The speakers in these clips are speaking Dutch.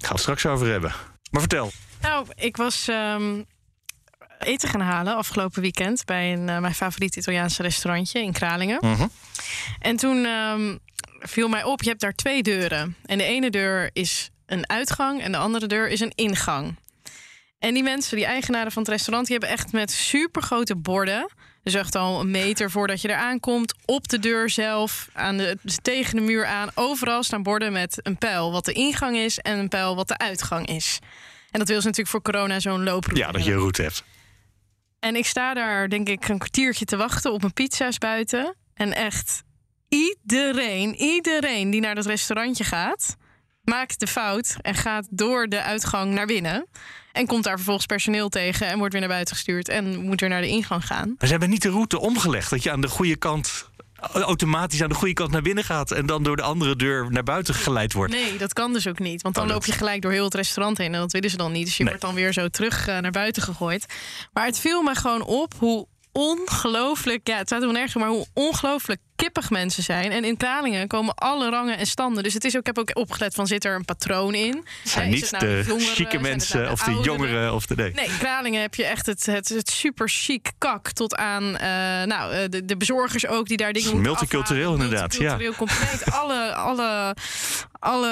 Ik ga het straks over hebben. Maar vertel. Nou, ik was ehm, eten gaan halen afgelopen weekend bij een, eh, mijn favoriete Italiaanse restaurantje in Kralingen. Mhm. En toen ehm, viel mij op, je hebt daar twee deuren. En de ene deur is een uitgang en de andere deur is een ingang. En die mensen, die eigenaren van het restaurant, die hebben echt met supergrote borden. Dus echt al een meter voordat je er aankomt. Op de deur zelf, aan de, tegen de muur aan. Overal staan borden met een pijl wat de ingang is en een pijl wat de uitgang is. En dat wil ze natuurlijk voor corona zo'n looproute Ja, dat je een route hebt. en ik sta daar, denk ik, een kwartiertje te wachten op mijn pizza's buiten. En echt iedereen, iedereen die naar dat restaurantje gaat, maakt de fout en gaat door de uitgang naar binnen. En komt daar vervolgens personeel tegen en wordt weer naar buiten gestuurd en moet weer naar de ingang gaan. Maar ze hebben niet de route omgelegd. Dat je aan de goede kant automatisch aan de goede kant naar binnen gaat en dan door de andere deur naar buiten geleid wordt. Nee, dat kan dus ook niet. Want dan Oh, dat- loop je gelijk door heel het restaurant heen. En dat willen ze dan niet. Dus je Nee. wordt dan weer zo terug eh, naar buiten gegooid. Maar het viel me gewoon op hoe ongelooflijk... Ja, het staat er nergens, maar hoe ongelooflijk kippig mensen zijn. En in Kralingen komen alle rangen en standen. Dus het is ook, ik heb ook opgelet van, zit er een patroon in? Zijn Ja, niet nou de jongeren? chique mensen nou of de jongeren of de nee. Nee, in Kralingen heb je echt het, het, het super chic kak tot aan eh, nou, eh, de, de bezorgers ook die daar dingen Het is moeten multicultureel afhalen. inderdaad, ja. Multicultureel compleet. alle, alle, alle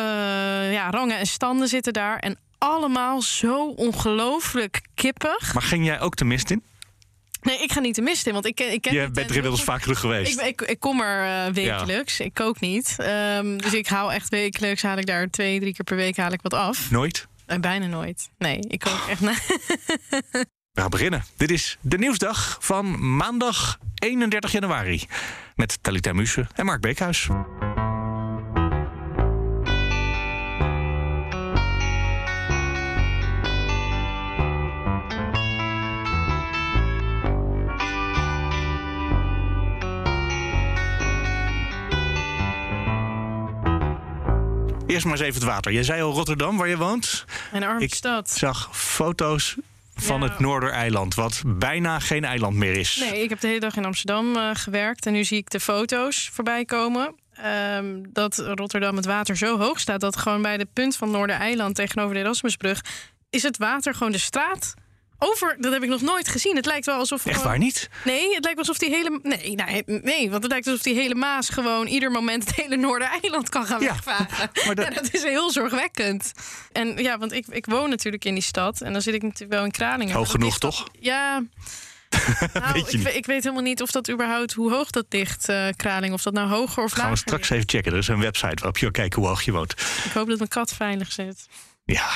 ja, rangen en standen zitten daar. En allemaal zo ongelooflijk kippig. Maar ging jij ook de mist in? Nee, ik ga niet de mist in, want ik ik ken Je bent er inmiddels heel vaak terug geweest. Ik, ik, ik kom er eh, wekelijks. Ik kook niet. Ehm, dus ik hou echt wekelijks, haal ik daar twee, drie keer per week haal ik wat af. Nooit? En bijna nooit. Nee, ik kook echt... na- We gaan beginnen. Dit is de nieuwsdag van maandag 31 januari. Met Talita Muse en Mark Beekhuis. Eerst maar eens even het water. Jij zei al Rotterdam, waar je woont. Mijn arme Ik stad. zag foto's van Ja. het Noordereiland, wat bijna geen eiland meer is. Nee, ik heb de hele dag in Amsterdam eh, gewerkt en nu zie ik de foto's voorbij komen. ehm, dat Rotterdam het water zo hoog staat dat gewoon bij de punt van Noordereiland tegenover de Erasmusbrug is het water gewoon de straat over. Dat heb ik nog nooit gezien. Het lijkt wel alsof Echt gewoon- waar niet? Nee, het lijkt alsof die hele nee, nee, nee, want het lijkt alsof die hele Maas gewoon ieder moment het hele Noordereiland kan gaan Ja, wegvaren. maar dat- Ja, dat is heel zorgwekkend. En ja, want ik, ik woon natuurlijk in die stad en dan zit ik natuurlijk wel in Kralingen. Hoog genoeg, toch? Ja. Nou, Weet ik, weet helemaal niet of dat überhaupt hoe hoog dat ligt, eh, Kraling. Of dat nou hoger of Gaan we lager straks even checken. Er is een website waarop je kan kijken hoe hoog je woont. Ik hoop dat mijn kat veilig zit. Ja,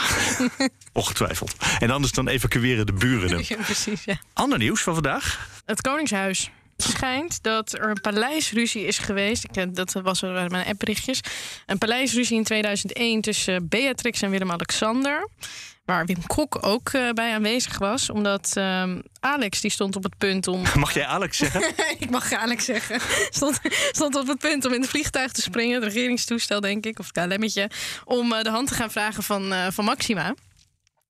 ongetwijfeld. En anders dan evacueren de buren hem. Ja, precies, ja. Ander nieuws van vandaag. Het Koningshuis. Het schijnt dat er een paleisruzie is geweest. Ik, eh, dat was er mijn appberichtjes. Een paleisruzie in 2001 tussen Beatrix en Willem-Alexander. Waar Wim Kok ook eh, bij aanwezig was. Omdat ehm, Alex die stond op het punt om... Mag jij Alex zeggen? ik mag Alex zeggen. Stond, stond op het punt om in het vliegtuig te springen. Het regeringstoestel, denk ik. Of het KLM'tje. Om eh, de hand te gaan vragen van, eh, van Maxima.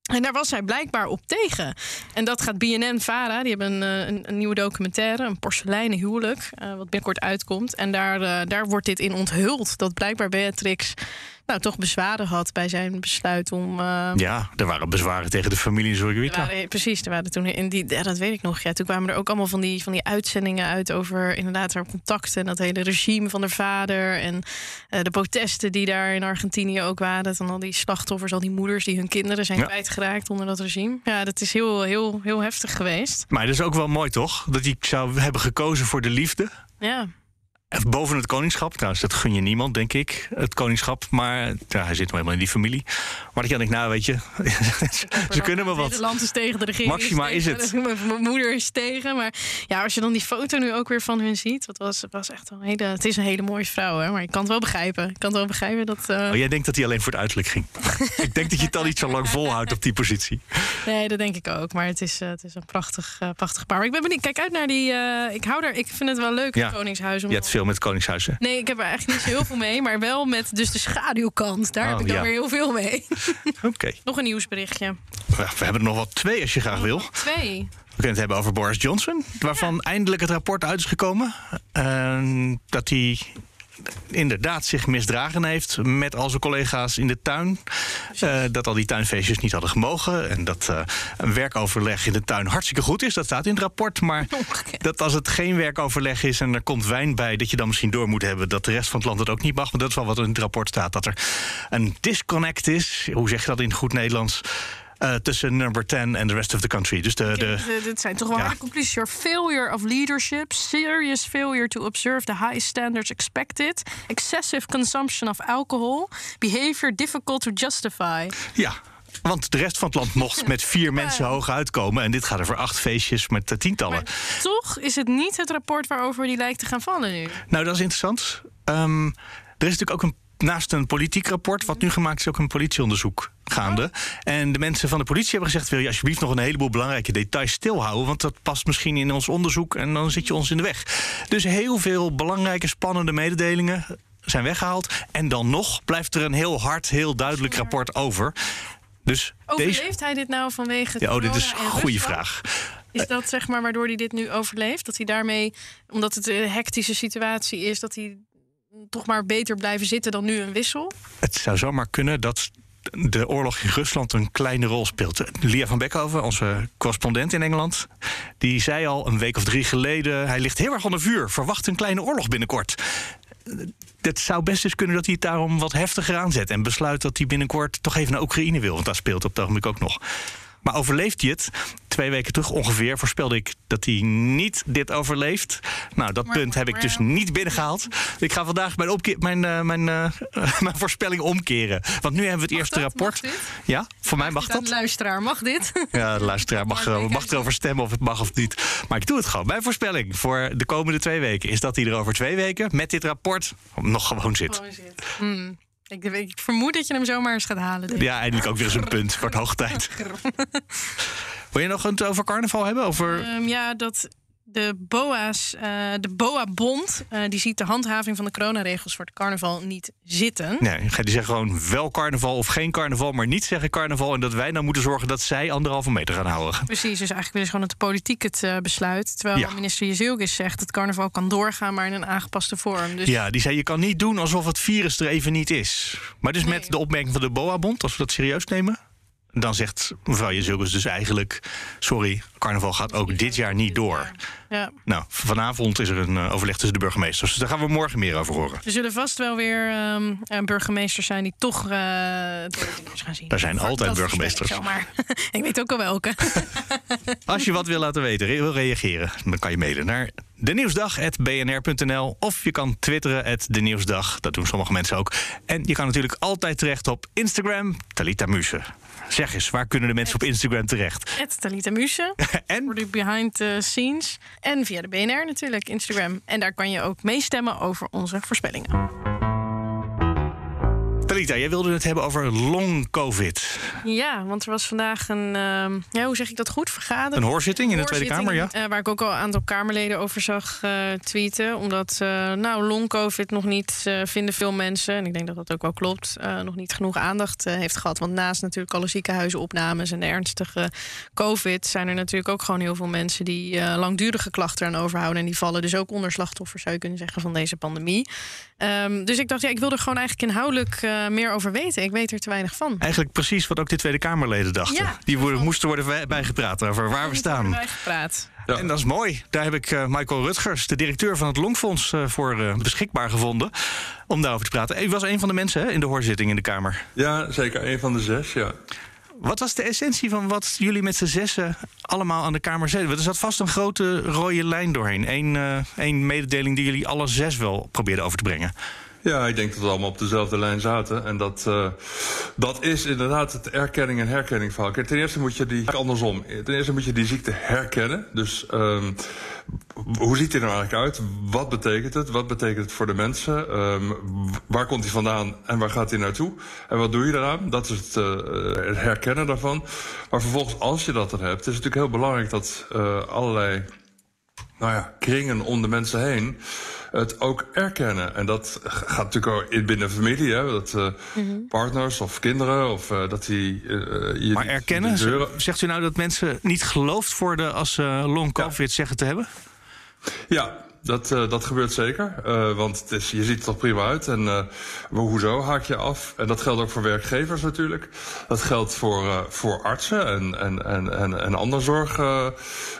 En daar was hij blijkbaar op tegen. En dat gaat BNN-Vara. Die hebben een, een, een nieuwe documentaire. Een porseleinen huwelijk. wat binnenkort uitkomt. En daar, daar wordt dit in onthuld. Dat blijkbaar Beatrix nou, toch bezwaren had bij zijn besluit om... eh, Ja, er waren bezwaren tegen de familie Zorgwita. precies, er waren toen in die, ja, dat weet ik nog. Ja, toen kwamen er ook allemaal van die, van die uitzendingen uit over inderdaad haar contacten en dat hele regime van haar vader en eh, de protesten die daar in Argentinië ook waren. Van al die slachtoffers, al die moeders die hun kinderen zijn Ja. kwijtgeraakt onder dat regime. Ja, dat is heel, heel, heel heftig geweest. Maar het is ook wel mooi toch? Dat hij zou hebben gekozen voor de liefde. Ja, boven het koningschap. Trouwens, dat gun je niemand, denk ik, het koningschap. Maar ja, hij zit nog helemaal in die familie. Maar dat je denkt, nou weet je, ze kunnen me wat. Nederland is tegen de regering. Maxima is tegen, het. Mijn moeder is tegen. Maar ja, als je dan die foto nu ook weer van hun ziet. Dat was, was echt een hele. Het is een hele mooie vrouw, hè? Maar ik kan het wel begrijpen. Ik kan het wel begrijpen dat. eh, Oh, jij denkt dat hij alleen voor het uiterlijk ging. ik denk dat je het al niet zo lang volhoudt op die positie. Nee, dat denk ik ook. Maar het is, eh, het is een prachtig, eh, prachtig paar. Maar ik ben benieuwd. Kijk uit naar die. ik hou er. Ik vind het wel leuk, Ja. het Koningshuis. Om Je hebt veel met het Koningshuis. hè? Nee, ik heb er eigenlijk niet zo heel veel mee. Maar wel met dus de schaduwkant. Daar Oh, heb ik dan ja. weer heel veel mee. Oké. Nog een nieuwsberichtje. We hebben er nog wel twee als je graag wil. Twee. We kunnen het hebben over Boris Johnson. Waarvan eindelijk het rapport uit is gekomen. eh, dat hij inderdaad zich misdragen heeft met al zijn collega's in de tuin. Eh, dat al die tuinfeestjes niet hadden gemogen. En dat eh, een werkoverleg in de tuin hartstikke goed is. Dat staat in het rapport. Maar dat als het geen werkoverleg is en er komt wijn bij... dat je dan misschien door moet hebben dat de rest van het land het ook niet mag. Maar dat is wel wat in het rapport staat. Dat er een disconnect is. Hoe zeg je dat in goed Nederlands? Eh, tussen number 10 en the rest of the country. Dus de, de, Dit- Dit zijn toch wel Ja. harde conclusies. Your failure of leadership, serious failure to observe the high standards expected, excessive consumption of alcohol, behavior difficult to justify. Ja, want de rest van het land mocht met vier mensen hoog uitkomen. En dit gaat over acht feestjes met eh, tientallen. Maar toch is het niet het rapport waarover die lijkt te gaan vallen nu. Nou, dat is interessant. Ehm, er is natuurlijk ook een. Naast een politiek rapport, wat nu gemaakt is, ook een politieonderzoek gaande. En de mensen van de politie hebben gezegd: wil je alsjeblieft nog een heleboel belangrijke details stilhouden? Want dat past misschien in ons onderzoek en dan zit je ons in de weg. Dus heel veel belangrijke, spannende mededelingen zijn weggehaald. En dan nog blijft er een heel hard, heel duidelijk rapport over. Dus Overleeft deze. hij dit nou vanwege Ja, oh, dit is een en goede vraag. Is dat zeg maar waardoor hij dit nu overleeft? Dat hij daarmee, omdat het een hectische situatie is, dat hij toch maar beter blijven zitten dan nu een wissel? Het zou zomaar kunnen dat de oorlog in Rusland een kleine rol speelt. Lia van Beckhoven, onze correspondent in Engeland, die zei al een week of drie geleden: hij ligt heel erg onder vuur. Verwacht een kleine oorlog binnenkort. Het zou best eens kunnen dat hij het daarom wat heftiger aanzet en besluit dat hij binnenkort toch even naar Oekraïne wil, want daar speelt op het ogenblik ook nog. Maar overleeft hij het? Twee weken terug ongeveer voorspelde ik dat hij niet dit overleeft. Nou, dat punt heb ik dus niet binnengehaald. Ik ga vandaag mijn, opke- mijn, eh, mijn, eh, mijn voorspelling omkeren. Want nu hebben we het eerste dat? rapport. Mag dit? Ja, voor mij mag dat. de luisteraar, mag dit? Ja, de luisteraar mag, er- mag erover stemmen of het mag of niet. Maar ik doe het gewoon. Mijn voorspelling voor de komende twee weken is dat hij er over twee weken met dit rapport nog gewoon zit. Hmm. Ik, ik vermoed dat je hem zomaar eens gaat halen. denk. Ja, eindelijk ook weer eens een punt. Wordt hoog tijd. Wil je nog het over carnaval hebben? Over... Ehm, ja, dat de BOA's, eh, de BOA-bond, eh, die ziet de handhaving van de coronaregels voor het carnaval niet zitten. Nee, die zeggen gewoon wel carnaval of geen carnaval, maar niet zeggen carnaval. En dat wij nou moeten zorgen dat zij anderhalve meter gaan houden. Precies, dus eigenlijk willen ze gewoon dat de politiek het eh, besluit. Terwijl Ja. minister Jezielkes zegt dat carnaval kan doorgaan, maar in een aangepaste vorm. Dus Ja, die zei je kan niet doen alsof het virus er even niet is. Maar dus Nee. met de opmerking van de BOA-bond, als we dat serieus nemen... dan zegt mevrouw Jezilkes dus eigenlijk... sorry, carnaval gaat ook dit jaar niet door. ja. Nou, vanavond is er een eh, overleg tussen de burgemeesters. Dus daar gaan we morgen meer over horen. Er zullen vast wel weer eh, burgemeesters zijn die toch neus gaan zien. Er zijn Dat altijd ik burgemeesters. zomaar. ik weet ook al welke. Als je wat wil laten weten, wil reageren... dan kan je mailen naar denieuwsdag.bnr.nl... of je kan twitteren at de Nieuwsdag. Dat doen sommige mensen ook. En je kan natuurlijk altijd terecht op Instagram, Talita Muse. Zeg eens, waar kunnen de mensen op Instagram terecht? Het Talita Muse. en voor de behind the scenes. En via de BNR natuurlijk, Instagram. En daar kan je ook meestemmen over onze voorspellingen. Talita, jij wilde het hebben over long covid. Ja, want er was vandaag een, ehm, ja, hoe zeg ik dat goed, vergadering. Een hoorzitting in de Tweede Kamer, ja? eh, waar ik ook al een aantal Kamerleden over zag eh, tweeten. Omdat, eh, nou, long-covid nog niet, vinden veel mensen... en ik denk dat dat ook wel klopt, nog niet genoeg aandacht heeft gehad. Want naast natuurlijk alle ziekenhuizenopnames en de ernstige covid... zijn er natuurlijk ook gewoon heel veel mensen... die langdurige klachten aan overhouden. En die vallen dus ook onder slachtoffers, zou je kunnen zeggen, van deze pandemie. Ehm, dus ik dacht, ja, ik wil er gewoon eigenlijk inhoudelijk eh, meer over weten. Ik weet er te weinig van. Eigenlijk precies wat ook de Tweede Kamerleden dachten. Ja, Die worden, moesten worden bij- bijgepraat over waar we staan. Bijgepraat. En dat is mooi. Daar heb ik eh, Michael Rutgers, de directeur van het Longfonds, eh, voor eh, beschikbaar gevonden. Om daarover te praten. U was een van de mensen hè, in de hoorzitting in de Kamer. Ja, zeker. Een van de zes, ja. Wat was de essentie van wat jullie met z'n zessen allemaal aan de Kamer zeiden? Er zat vast een grote rode lijn doorheen. Eén uh, mededeling die jullie alle zes wel probeerden over te brengen. Ja, ik denk dat we allemaal op dezelfde lijn zaten. En dat, uh, dat is inderdaad het erkenning en herkenning verhaal. Ten eerste moet je die andersom. Ten eerste moet je die ziekte herkennen. Dus um, hoe ziet hij er nou eigenlijk uit? Wat betekent het? Wat betekent het voor de mensen? Um, waar komt hij vandaan en waar gaat hij naartoe? En wat doe je eraan? Dat is het, uh, het herkennen daarvan. Maar vervolgens, als je dat er hebt, is het natuurlijk heel belangrijk dat uh, allerlei nou ja, kringen om de mensen heen het ook erkennen. En dat gaat natuurlijk ook binnen familie. Hè, dat uh, mm -hmm. partners of kinderen of uh, dat die. Uh, je, maar erkennen? Deuren... Zegt u nou dat mensen niet geloofd worden als ze long COVID ja. zeggen te hebben? Ja, dat, uh, dat gebeurt zeker. Uh, want het is, je ziet er toch prima uit. En uh, hoezo haak je af? En dat geldt ook voor werkgevers natuurlijk. Dat geldt voor, voor artsen en, en, en, en, en ander zorg,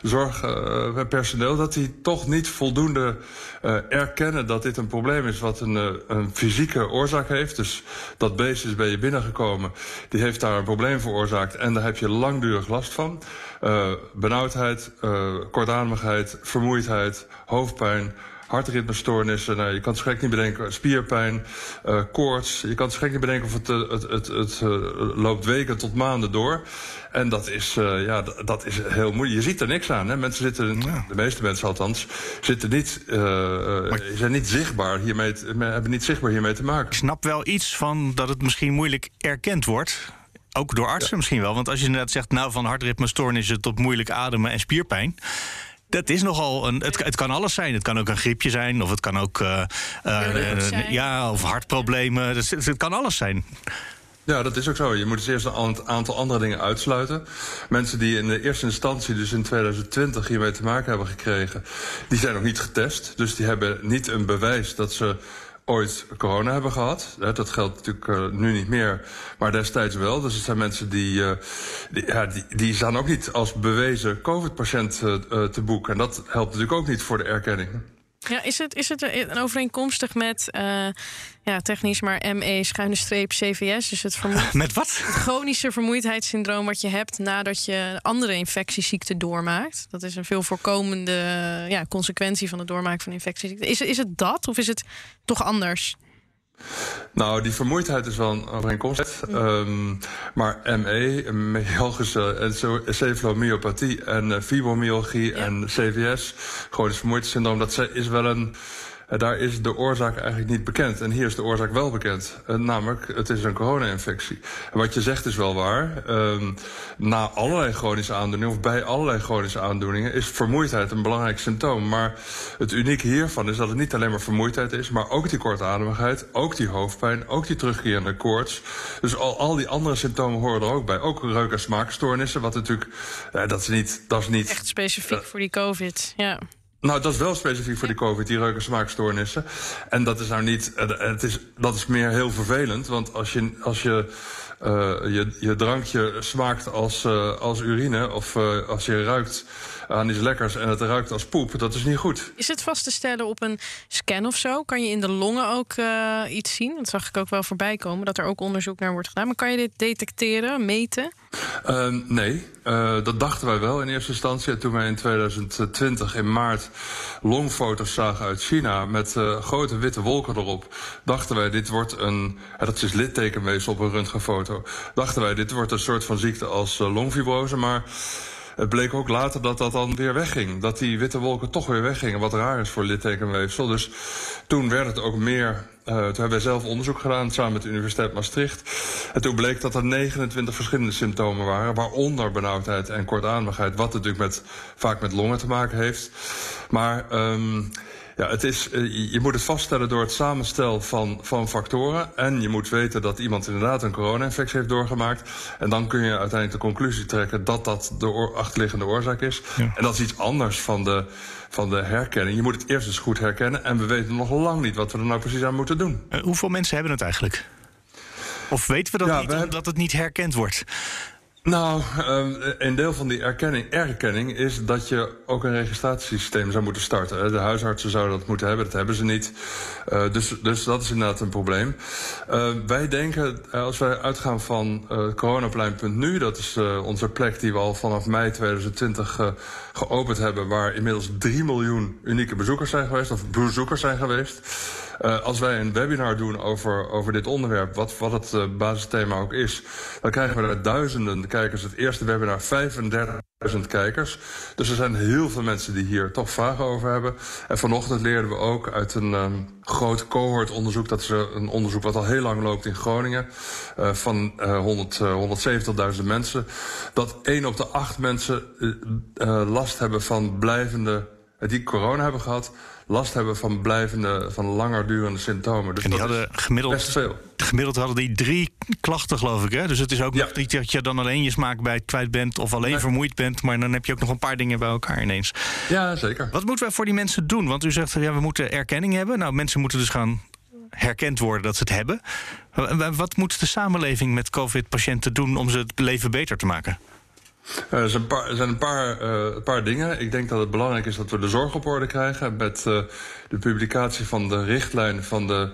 zorgpersoneel. dat die toch niet voldoende erkennen dat dit een probleem is wat een, een fysieke oorzaak heeft. Dus dat beest is bij je binnengekomen. Die heeft daar een probleem veroorzaakt. En daar heb je langdurig last van. Benauwdheid, kortademigheid, vermoeidheid, hoofdpijn, hartritmestoornissen. Nou, je kan het gek niet bedenken. Spierpijn, uh, koorts. Je kan het gek niet bedenken of het, uh, het, het, het uh, loopt weken tot maanden door. En dat is, ja, dat is heel moeilijk. Je ziet er niks aan. Hè? Mensen zitten, ja. de meeste mensen althans, zitten niet, maar, zijn niet zichtbaar hiermee, hebben niet zichtbaar hiermee te maken. Ik snap wel iets van dat het misschien moeilijk erkend wordt. Ook door artsen ja. misschien wel. Want als je net zegt, nou van hartritmestoornissen tot moeilijk ademen en spierpijn dat is nogal een. Het, het, kan alles zijn. Het kan ook een griepje zijn, of het kan ook. Uh, uh, ja, of hartproblemen. Het, het kan alles zijn. Ja, dat is ook zo. Je moet dus eerst een aantal andere dingen uitsluiten. Mensen die in de eerste instantie, dus in 2020, hiermee te maken hebben gekregen, die zijn nog niet getest. Dus die hebben niet een bewijs dat ze ooit corona hebben gehad. Dat geldt natuurlijk uh, nu niet meer, maar destijds wel. Dus het zijn mensen die, uh, die, ja, die, die staan ook niet als bewezen COVID-patiënt uh, te boek. En dat helpt natuurlijk ook niet voor de erkenning. Ja, is het, is het een overeenkomstig met, uh, ja, technisch maar ME schuine streep CVS? Dus het, vermoeid, met wat? het chronische vermoeidheidssyndroom wat je hebt nadat je andere infectieziekten doormaakt. Dat is een veel voorkomende ja, consequentie van het doormaken van infectieziekten. Is, is het dat of is het toch anders? Nou, die vermoeidheid is wel een overeenkomst. Um, maar ME, myalgische encefalomyopathie en uh, fibromyalgie ja. en CVS, chronisch vermoeidheidssyndroom, dat is wel een daar is de oorzaak eigenlijk niet bekend. En hier is de oorzaak wel bekend. Uh, namelijk, het is een corona-infectie. En wat je zegt is wel waar. Um, na allerlei chronische aandoeningen, of bij allerlei chronische aandoeningen, is vermoeidheid een belangrijk symptoom. Maar het unieke hiervan is dat het niet alleen maar vermoeidheid is, maar ook die kortademigheid, ook die hoofdpijn, ook die terugkerende koorts. Dus al, al die andere symptomen horen er ook bij. Ook reuk- en smaakstoornissen, wat natuurlijk, uh, dat is niet, dat is niet. Echt specifiek uh, voor die COVID, ja. Nou, dat is wel specifiek voor die COVID, die reuk- en smaakstoornissen. En dat is nou niet, het is, dat is meer heel vervelend. Want als je, als je, uh, je, je drankje smaakt als, uh, als urine, of uh, als je ruikt aan iets lekkers en het ruikt als poep, dat is niet goed. Is het vast te stellen op een scan of zo? Kan je in de longen ook iets zien? Dat zag ik ook wel voorbij komen, dat er ook onderzoek naar wordt gedaan. Maar kan je dit detecteren, meten? Nee, uh, dat dachten wij wel in eerste instantie. En toen wij in 2020 in maart longfoto's zagen uit China met uh, grote witte wolken erop, dachten wij dit wordt een, dat is littekenweefsel op een röntgenfoto, dachten wij dit wordt een soort van ziekte als longfibrose, maar het bleek ook later dat dat dan weer wegging. Dat die witte wolken toch weer weggingen. Wat raar is voor littekenweefsel. Dus toen werd het ook meer. Uh, toen hebben wij zelf onderzoek gedaan samen met de Universiteit Maastricht. En toen bleek dat er 29 verschillende symptomen waren. Waaronder benauwdheid en kortademigheid. Wat natuurlijk met, vaak met longen te maken heeft. Maar. Um, ja, het is, je moet het vaststellen door het samenstel van, van factoren. En je moet weten dat iemand inderdaad een corona-infectie heeft doorgemaakt. En dan kun je uiteindelijk de conclusie trekken dat dat de achterliggende oorzaak is. Ja. En dat is iets anders van de, van de herkenning. Je moet het eerst eens goed herkennen. En we weten nog lang niet wat we er nou precies aan moeten doen. Uh, hoeveel mensen hebben het eigenlijk? Of weten we dat ja, niet, we omdat het niet herkend wordt? Nou, um, een deel van die erkenning, erkenning is dat je ook een registratiesysteem zou moeten starten. De huisartsen zouden dat moeten hebben, dat hebben ze niet. Uh, dus, dus dat is inderdaad een probleem. Uh, wij denken, uh, als wij uitgaan van coronaplein.nu, dat is onze plek die we al vanaf mei 2020 geopend hebben, waar inmiddels 3 miljoen unieke bezoekers zijn geweest, of bezoekers zijn geweest. Uh, als wij een webinar doen over, over dit onderwerp, wat, wat het uh, basisthema ook is, dan krijgen we er duizenden kijkers. Het eerste webinar 35.000 kijkers. Dus er zijn heel veel mensen die hier toch vragen over hebben. En vanochtend leerden we ook uit een um, groot cohortonderzoek, dat is een onderzoek wat al heel lang loopt in Groningen, van 100, 170.000 mensen, dat 1 op de 8 mensen last hebben van blijvende, die corona hebben gehad, last hebben van blijvende, van langer durende symptomen. Dus en die hadden gemiddeld, gemiddeld hadden die drie klachten, geloof ik. Hè? Dus het is ook ja. niet dat je dan alleen je smaak bij kwijt bent of alleen vermoeid bent, maar dan heb je ook nog een paar dingen bij elkaar ineens. Ja, zeker. Wat moeten wij voor die mensen doen? Want u zegt, ja, we moeten erkenning hebben. Nou, mensen moeten dus gaan herkend worden dat ze het hebben. Wat moet de samenleving met COVID-patiënten doen om ze het leven beter te maken? Uh, er zijn een paar, een paar, uh, paar, dingen. Ik denk dat het belangrijk is dat we de zorg op orde krijgen. Met uh, de publicatie van de richtlijn van de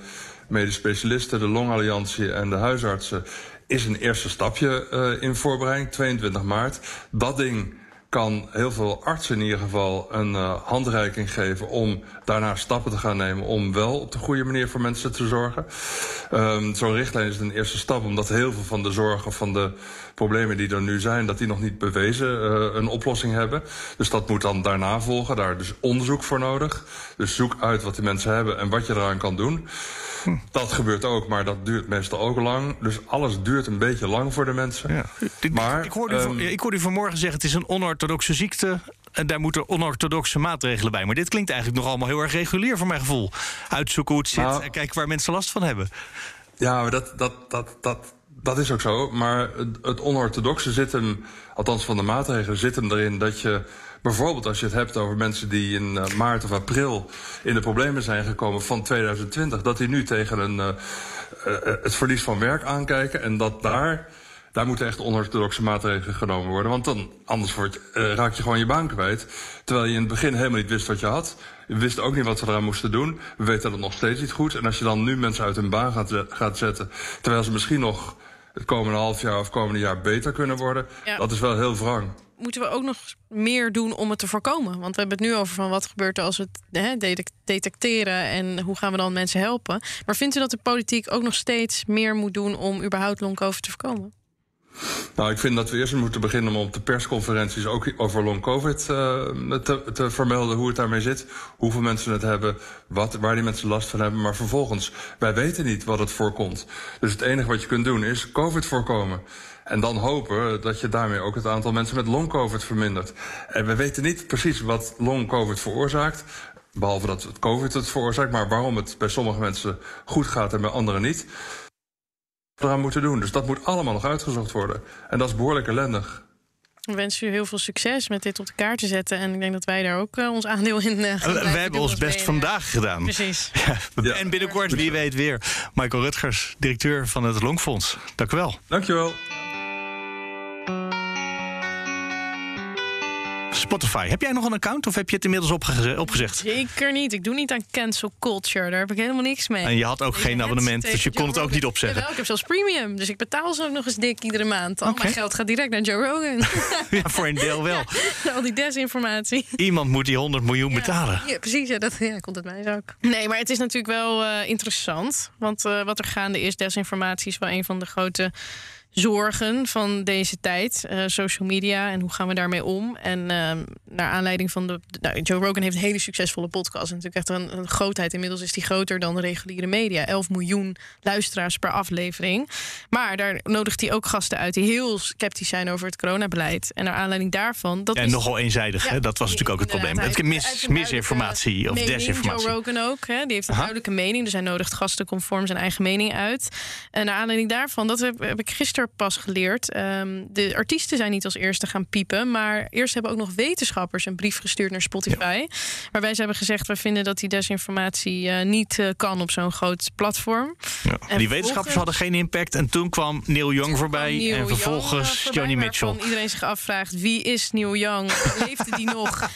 medisch specialisten, de Longalliantie en de huisartsen is een eerste stapje in voorbereiding, 22 maart. Dat ding kan heel veel artsen in ieder geval een handreiking geven om daarna stappen te gaan nemen om wel op de goede manier voor mensen te zorgen. Um, Zo'n richtlijn is een eerste stap, omdat heel veel van de zorgen van de problemen die er nu zijn, dat die nog niet bewezen uh, een oplossing hebben. Dus dat moet dan daarna volgen. Daar is dus onderzoek voor nodig. Dus zoek uit wat die mensen hebben en wat je eraan kan doen. Hm. Dat gebeurt ook, maar dat duurt meestal ook lang. Dus alles duurt een beetje lang voor de mensen. Ja. Maar, ik, hoorde u, um, ik hoorde u vanmorgen zeggen: het is een onorthodoxe ziekte. En daar moeten onorthodoxe maatregelen bij. Maar dit klinkt eigenlijk nog allemaal heel erg regulier voor mijn gevoel. Uitzoeken hoe het zit nou, en kijken waar mensen last van hebben. Ja, maar dat, dat, dat, dat, dat is ook zo. Maar het, onorthodoxe zit hem, althans van de maatregelen, zit hem erin dat je bijvoorbeeld als je het hebt over mensen die in uh, maart of april in de problemen zijn gekomen van 2020, dat die nu tegen een, uh, uh, het verlies van werk aankijken en dat daar. Daar moeten echt onorthodoxe maatregelen genomen worden. Want dan, anders word, raak je gewoon je baan kwijt. Terwijl je in het begin helemaal niet wist wat je had. We wisten ook niet wat we eraan moesten doen. We weten dat nog steeds niet goed. En als je dan nu mensen uit hun baan gaat, gaat zetten... terwijl ze misschien nog het komende half jaar of komende jaar beter kunnen worden... Ja. dat is wel heel wrang moeten we ook nog meer doen om het te voorkomen? Want we hebben het nu over van wat gebeurt er als we het hè, detecteren en hoe gaan we dan mensen helpen. Maar vindt u dat de politiek ook nog steeds meer moet doen om überhaupt long-covid te voorkomen? Nou, ik vind dat we eerst moeten beginnen om op de persconferenties ook over long COVID uh, te, te, vermelden hoe het daarmee zit. Hoeveel mensen het hebben, wat, waar die mensen last van hebben. Maar vervolgens, wij weten niet wat het voorkomt. Dus het enige wat je kunt doen is COVID voorkomen. En dan hopen dat je daarmee ook het aantal mensen met long-covid vermindert. En we weten niet precies wat long-covid veroorzaakt. Behalve dat het COVID het veroorzaakt. Maar waarom het bij sommige mensen goed gaat en bij anderen niet. Eraan moeten doen. Dus dat moet allemaal nog uitgezocht worden. En dat is behoorlijk ellendig. We wensen u heel veel succes met dit op de kaart te zetten. En ik denk dat wij daar ook uh, ons aandeel in uh, gaan We hebben ons best vandaag gedaan. Precies. Ja. En binnenkort, wie weet weer. Michael Rutgers, directeur van het Longfonds. Dank u wel. Dank je wel. Spotify. Heb jij nog een account of heb je het inmiddels opge opgezegd? Zeker niet. Ik doe niet aan cancel culture. Daar heb ik helemaal niks mee. En je had ook geen abonnement, dus je kon het ook niet opzeggen. Jawel, ik heb zelfs premium. Dus ik betaal ze ook nog eens dik iedere maand. Al okay. mijn geld gaat direct naar Joe Rogan. ja, voor een deel wel. Ja, al die desinformatie. Iemand moet die 100 miljoen ja, betalen. Ja, precies. Ja, dat ja, komt het mij ook. Nee, maar het is natuurlijk wel uh, interessant. Want uh, wat er gaande is, desinformatie is wel een van de grote zorgen van deze tijd. Uh, social media en hoe gaan we daarmee om? En uh, naar aanleiding van de. Nou, Joe Rogan heeft een hele succesvolle podcast. Natuurlijk echt een, een, grootheid. Inmiddels is die groter dan de reguliere media. 11 miljoen luisteraars per aflevering. Maar daar nodigt hij ook gasten uit die heel sceptisch zijn over het coronabeleid. En naar aanleiding daarvan. Dat en is, nogal eenzijdig, ja, hè? dat was natuurlijk ook het probleem. Het mis, misinformatie of mening, desinformatie. Joe Rogan ook. Hè? Die heeft een Aha. duidelijke mening. Dus hij nodigt gasten conform zijn eigen mening uit. En naar aanleiding daarvan, dat heb, heb ik gisteren gisteren pas geleerd. Ehm, de artiesten zijn niet als eerste gaan piepen. Maar eerst hebben ook nog wetenschappers een brief gestuurd naar Spotify. Waarbij ze hebben gezegd: we vinden dat die desinformatie uh, niet uh, kan op zo'n groot platform. Ja. En die wetenschappers hadden geen impact. En toen kwam Neil Young voorbij. Neil en vervolgens Young, Joni Mitchell. Iedereen zich afvraagt: wie is Neil Young? Leefde die nog?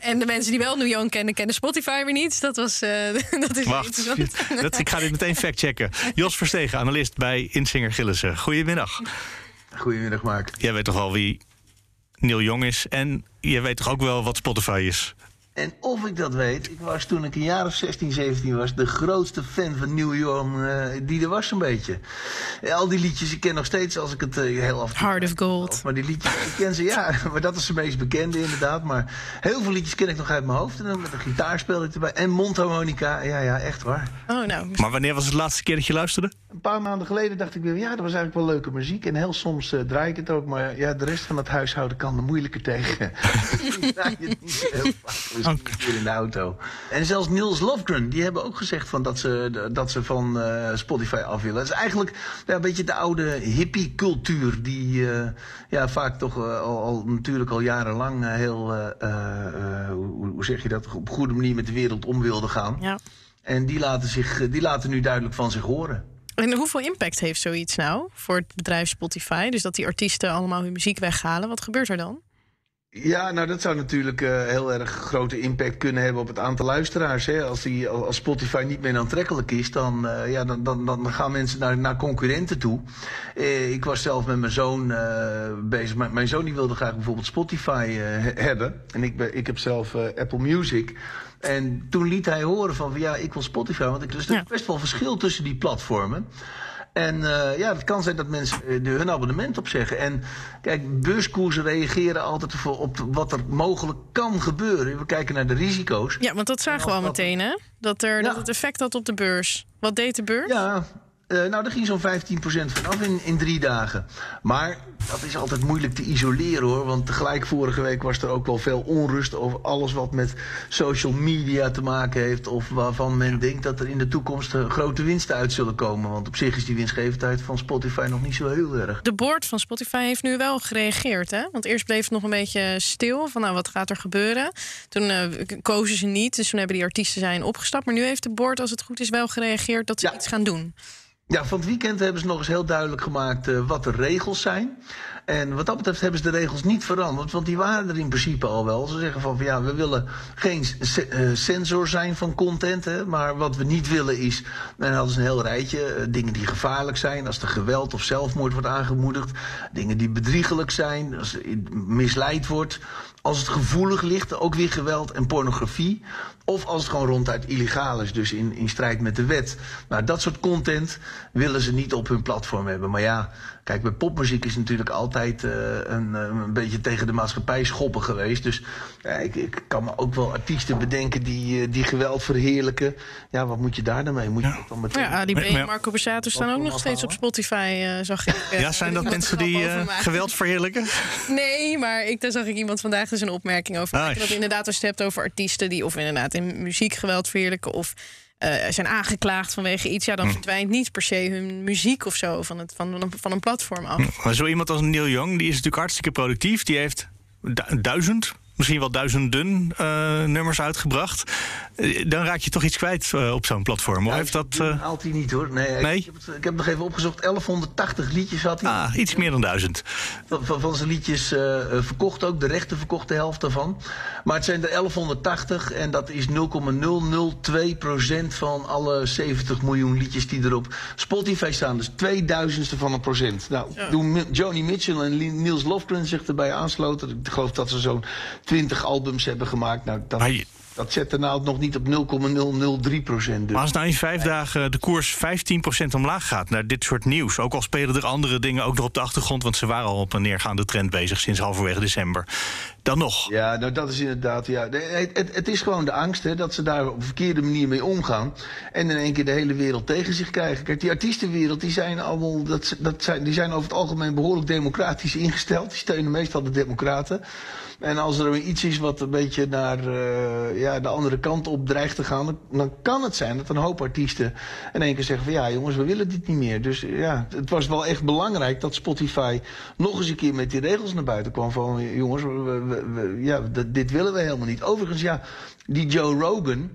en de mensen die wel Neil Young kennen, kennen Spotify weer niet. Dat was. dat is Wacht, dat, ik ga dit meteen factchecken. Jos Verstegen, analist bij Insinger Gillissen. Goedemiddag. Goedemiddag, Mark. Jij weet toch al wie Neil Young is en je weet toch ook wel wat Spotify is? En of ik dat weet, ik was toen ik een jaar of 16, 17 was, de grootste fan van New York uh, die er was een beetje. Al die liedjes, ik ken nog steeds als ik het uh, heel af. Heart of Gold. Maar die liedjes, ik ken ze, ja, maar dat is de meest bekende inderdaad. Maar heel veel liedjes ken ik nog uit mijn hoofd. En dan met een gitaar ik erbij. En mondharmonica, ja, ja, echt waar. Oh, nou. Maar wanneer was het laatste keer dat je luisterde? Een paar maanden geleden dacht ik weer, ja, dat was eigenlijk wel leuke muziek. En heel soms uh, draai ik het ook, maar ja, de rest van het huishouden kan er moeilijker tegen. draai je het niet heel vaak in de auto. En zelfs Niels Lofgren, die hebben ook gezegd van dat, ze, dat ze van uh, Spotify af willen. Het is eigenlijk ja, een beetje de oude hippie-cultuur, die uh, ja, vaak toch al, al, natuurlijk al jarenlang heel, hoe, hoe, zeg je dat, op goede manier met de wereld om wilde gaan. Ja. En die laten, zich, die laten nu duidelijk van zich horen. En hoeveel impact heeft zoiets nou voor het bedrijf Spotify? Dus dat die artiesten allemaal hun muziek weghalen. Wat gebeurt er dan? Ja, nou dat zou natuurlijk uh, heel erg grote impact kunnen hebben op het aantal luisteraars. Hè. Als, die, als Spotify niet meer aantrekkelijk is, dan, uh, ja, dan, dan, dan gaan mensen naar, naar concurrenten toe. Uh, ik was zelf met mijn zoon bezig. Mijn, mijn zoon die wilde graag bijvoorbeeld Spotify hebben. En ik, ben, ik heb zelf Apple Music. En toen liet hij horen van, ja, ik wil Spotify. Want ik, er is best wel verschil tussen die platformen. En uh, ja, het kan zijn dat mensen uh, hun abonnement opzeggen. En kijk, beurskoersen reageren altijd op wat er mogelijk kan gebeuren. We kijken naar de risico's. Ja, want dat zagen we al meteen, hè? Dat, er, ja. dat het effect had op de beurs. Wat deed de beurs? Ja, uh, nou, daar ging zo'n 15% vanaf in, in drie dagen. Maar dat is altijd moeilijk te isoleren hoor. Want tegelijk vorige week was er ook wel veel onrust over alles wat met social media te maken heeft. Of waarvan men denkt dat er in de toekomst grote winsten uit zullen komen. Want op zich is die winstgevendheid van Spotify nog niet zo heel erg. De board van Spotify heeft nu wel gereageerd. Hè? Want eerst bleef het nog een beetje stil. Van nou, wat gaat er gebeuren? Toen uh, kozen ze niet. Dus toen hebben die artiesten zijn opgestapt. Maar nu heeft de board, als het goed is, wel gereageerd dat ze ja. iets gaan doen. Ja, van het weekend hebben ze nog eens heel duidelijk gemaakt uh, wat de regels zijn. En wat dat betreft hebben ze de regels niet veranderd, want die waren er in principe al wel. Ze zeggen van, ja, we willen geen uh, sensor zijn van content, hè, maar wat we niet willen is, dan hadden ze een heel rijtje, uh, dingen die gevaarlijk zijn, als er geweld of zelfmoord wordt aangemoedigd, dingen die bedriegelijk zijn, als misleid wordt, als het gevoelig ligt, ook weer geweld en pornografie. Of als het gewoon ronduit illegaal is, dus in, in strijd met de wet. Nou, dat soort content willen ze niet op hun platform hebben. Maar ja, kijk, bij popmuziek is natuurlijk altijd uh, een, een beetje tegen de maatschappij schoppen geweest. Dus ja, ik, ik kan me ook wel artiesten bedenken die, die geweld verheerlijken. Ja, wat moet je daar dan mee? Moet je ja. dan meteen... Ja, Ali B en Marco Borsato staan ook nog steeds op Spotify, uh, zag ik. Uh, ja, zijn dat mensen die geweld verheerlijken? Nee, maar ik, daar zag ik iemand vandaag dus een opmerking over. Dat inderdaad als je hebt over artiesten die of inderdaad in muziekgeweld verheerlijken of uh, zijn aangeklaagd vanwege iets, ja, dan hm. verdwijnt niet per se hun muziek of zo van, het, van, een, van een platform af. Maar zo iemand als Neil Young, die is natuurlijk hartstikke productief. Die heeft duizend misschien wel duizenden uh, nummers uitgebracht. Uh, dan raak je toch iets kwijt uh, op zo'n platform. Ja, heeft dat, haalt hij niet hoor. Nee, nee? Ik, heb het, ik heb nog even opgezocht. 1180 liedjes had hij. Ah, iets meer dan duizend. Van, van, van zijn liedjes verkocht ook. De rechten verkocht de helft daarvan. Maar het zijn er 1180 en dat is 0,002% van alle 70 miljoen liedjes die er op Spotify staan. Dus 2000ste van een procent. Nou, ja. toen Joni Mitchell en Niels Lofgren zich erbij aansloten. Ik geloof dat ze zo'n 20 albums hebben gemaakt. Nou, dat, je... dat zet de nou nog niet op 0,003 procent. Dus. Maar als nou in vijf dagen de koers 15 procent omlaag gaat naar dit soort nieuws... ook al spelen er andere dingen ook nog op de achtergrond... want ze waren al op een neergaande trend bezig sinds halverwege december. Dan nog. Ja, nou dat is inderdaad... Ja, het, het, is gewoon de angst hè, dat ze daar op een verkeerde manier mee omgaan... en in één keer de hele wereld tegen zich krijgen. Kijk, die artiestenwereld, die zijn allemaal... Dat, dat zijn, die zijn over het algemeen behoorlijk democratisch ingesteld. Die steunen meestal de democraten... En als er iets is wat een beetje naar, uh, ja, de andere kant op dreigt te gaan, dan, dan kan het zijn dat een hoop artiesten in één keer zeggen van ja jongens, we willen dit niet meer. Dus ja, het was wel echt belangrijk dat Spotify nog eens een keer met die regels naar buiten kwam van jongens, we, ja, dit willen we helemaal niet. Overigens ja, die Joe Rogan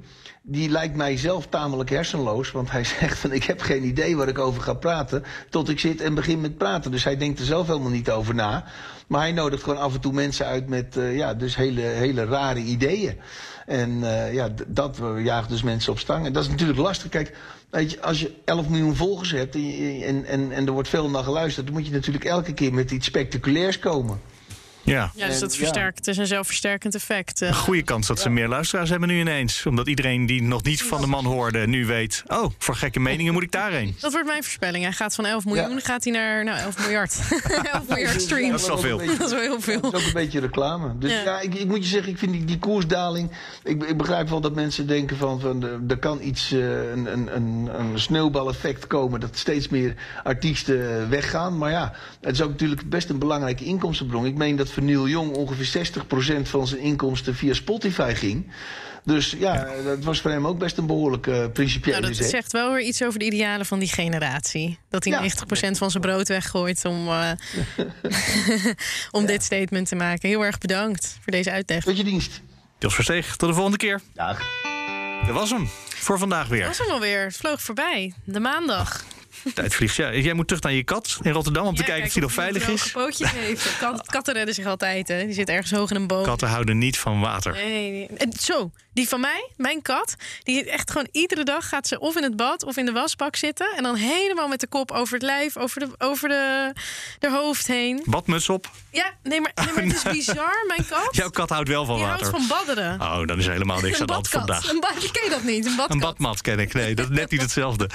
die lijkt mij zelf tamelijk hersenloos. Want hij zegt van ik heb geen idee waar ik over ga praten. Tot ik zit en begin met praten. Dus hij denkt er zelf helemaal niet over na. Maar hij nodigt gewoon af en toe mensen uit met uh, ja, dus hele, hele rare ideeën. En uh, ja, dat jaagt dus mensen op stang. En dat is natuurlijk lastig. Kijk, weet je, als je 11 miljoen volgers hebt en, en, en er wordt veel naar geluisterd, dan moet je natuurlijk elke keer met iets spectaculairs komen. Ja. ja, dus dat versterkt. Het is een zelfversterkend effect. Een goede kans dat ze meer luisteraars hebben nu ineens. Omdat iedereen die nog niet van de man hoorde nu weet... oh, voor gekke meningen moet ik daarheen. Dat wordt mijn voorspelling. Hij gaat van 11 miljoen, gaat hij naar nou, 11 miljard. 11 miljard streams. Dat is wel veel. Dat is wel heel veel. Dat is ook een beetje reclame. Dus ja, ja ik, ik, moet je zeggen, ik vind die, die koersdaling... Ik, ik, begrijp wel dat mensen denken van... van er kan iets, uh, een, een, een, een sneeuwbaleffect komen... dat steeds meer artiesten weggaan. Maar ja, het is ook natuurlijk best een belangrijke inkomstenbron. Ik meen dat voor Neil Jong ongeveer 60% van zijn inkomsten via Spotify ging. Dus ja, dat was voor hem ook best een behoorlijk uh, principiële nou, Dat zegt wel weer iets over de idealen van die generatie. Dat hij ja. 90% van zijn brood weggooit om, uh, om ja. dit statement te maken. Heel erg bedankt voor deze uitleg. Tot je dienst. Jos Versteeg, tot de volgende keer. Dag. Dat was hem voor vandaag weer. Dat was hem alweer. Het vloog voorbij. De maandag. Tijd vliegt. Ja, jij moet terug naar je kat in Rotterdam om te kijken of die nog veilig is. pootjes heeft. Kat, katten redden zich altijd. Hè. Die zit ergens hoog in een boom. Katten houden niet van water. Nee, en zo, die van mij, mijn kat, die echt gewoon iedere dag gaat ze of in het bad of in de wasbak zitten. En dan helemaal met de kop over het lijf, over de, over de, de hoofd heen. Badmuts op? Ja, nee, maar, nee, maar het is bizar, mijn kat. Jouw kat houdt wel van die water. houdt van badderen. Oh, dan is helemaal niks aan de hand vandaag. Een bad, ken je dat niet? Een badkat. Een badmat ken ik. Nee, dat is net niet hetzelfde.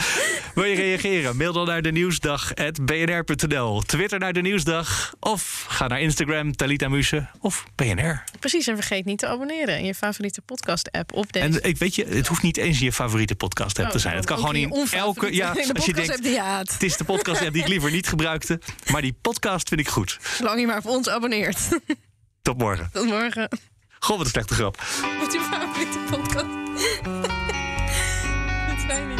Wil je reageren? Mail dan naar de nieuwsdag.bnr.nl. Twitter naar de nieuwsdag. Of ga naar Instagram, Talita Muse of BNR. Precies, en vergeet niet te abonneren in je favoriete podcast-app op deze. En ik weet je, het hoeft niet eens in je favoriete podcast-app Oh, te zijn. Het kan gewoon in elke. Ja, als je denkt, die haat. het is de podcast-app die ik liever niet gebruikte. Maar die podcast vind ik goed. Zolang je maar op ons abonneert. Tot morgen. Tot morgen. Goh, wat een slechte grap. Wat je favoriete podcast? Dat zijn niet.